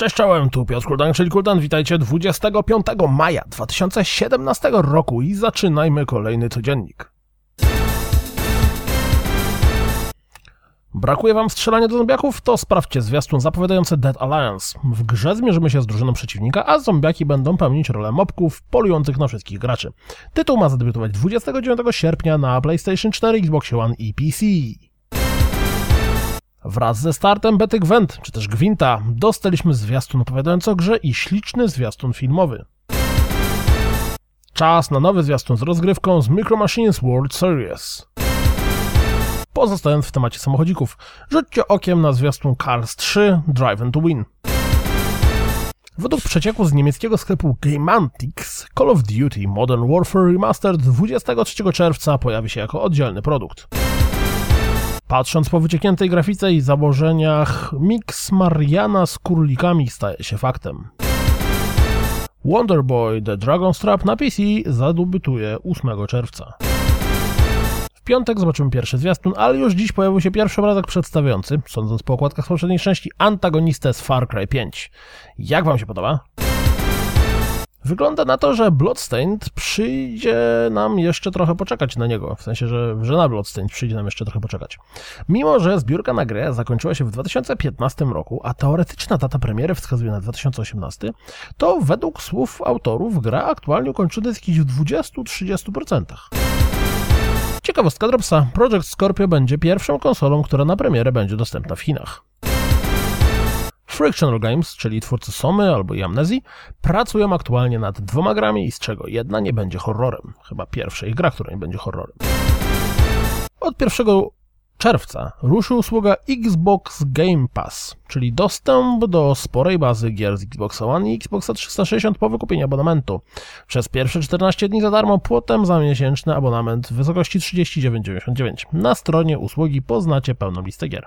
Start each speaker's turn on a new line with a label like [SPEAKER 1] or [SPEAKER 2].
[SPEAKER 1] Cześć czołem, tu Piotr Kuldan, czyli Kuldan, witajcie 25 maja 2017 roku i zaczynajmy kolejny codziennik. Brakuje wam strzelania do zombiaków? To sprawdźcie zwiastun zapowiadający Dead Alliance. W grze zmierzymy się z drużyną przeciwnika, a zombiaki będą pełnić rolę mobków polujących na wszystkich graczy. Tytuł ma zadebiutować 29 sierpnia na PlayStation 4, Xbox One i PC. Wraz ze startem bety Gwent, czy też Gwinta, dostaliśmy zwiastun opowiadający o grze i śliczny zwiastun filmowy. Czas na nowy zwiastun z rozgrywką z Micro Machines World Series. Pozostając w temacie samochodzików, rzućcie okiem na zwiastun Cars 3 Drive to Win. Według przecieku z niemieckiego sklepu Gameantics, Call of Duty Modern Warfare Remastered 23 czerwca pojawi się jako oddzielny produkt. Patrząc po wyciekniętej grafice i założeniach, miks Mariana z kurlikami staje się faktem. Wonderboy The Dragon Strap na PC zadebiutuje 8 czerwca. W piątek zobaczymy pierwszy zwiastun, ale już dziś pojawił się pierwszy obrazek przedstawiający, sądząc po okładkach z poprzedniej części, antagonistę z Far Cry 5. Jak wam się podoba? Wygląda na to, że Bloodstained przyjdzie nam jeszcze trochę poczekać na niego. W sensie, że, że na Bloodstained przyjdzie nam jeszcze trochę poczekać. Mimo, że zbiórka na grę zakończyła się w 2015 roku, a teoretyczna data premiery wskazuje na 2018, to według słów autorów gra aktualnie ukończona jest w 20-30%. Ciekawostka Dropsa. Project Scorpio będzie pierwszą konsolą, która na premierę będzie dostępna w Chinach. Frictional Games, czyli twórcy Somy albo i Amnezji, pracują aktualnie nad dwoma grami, z czego jedna nie będzie horrorem. Chyba pierwsza ich gra, która nie będzie horrorem. Od 1 czerwca ruszy usługa Xbox Game Pass, czyli dostęp do sporej bazy gier z Xbox One i Xboxa 360 po wykupieniu abonamentu. Przez pierwsze 14 dni za darmo, potem za miesięczny abonament w wysokości 39,99. Na stronie usługi poznacie pełną listę gier.